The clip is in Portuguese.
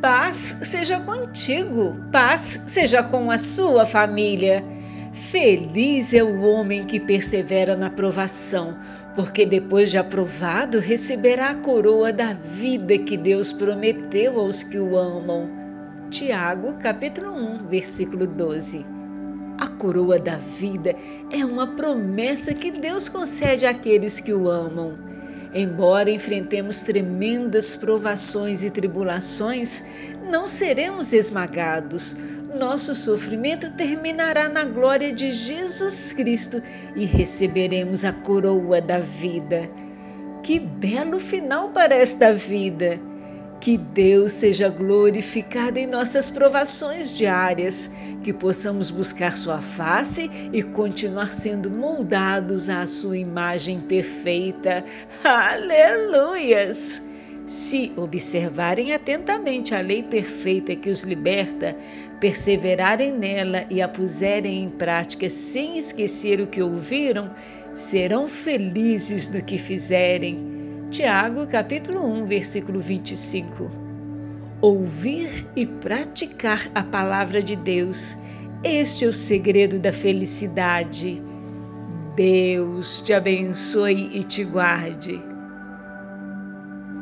Paz seja contigo, paz seja com a sua família. Feliz é o homem que persevera na provação, porque depois de aprovado receberá a coroa da vida que Deus prometeu aos que o amam. Tiago, capítulo 1, versículo 12. A coroa da vida é uma promessa que Deus concede àqueles que o amam. Embora enfrentemos tremendas provações e tribulações, não seremos esmagados. Nosso sofrimento terminará na glória de Jesus Cristo e receberemos a coroa da vida. Que belo final para esta vida! Que Deus seja glorificado em nossas provações diárias, que possamos buscar Sua face e continuar sendo moldados à Sua imagem perfeita. Aleluias! Se observarem atentamente a lei perfeita que os liberta, perseverarem nela e a puserem em prática sem esquecer o que ouviram, serão felizes no que fizerem Tiago, capítulo 1, versículo 25. Ouvir e praticar a palavra de Deus, este é o segredo da felicidade. Deus te abençoe e te guarde.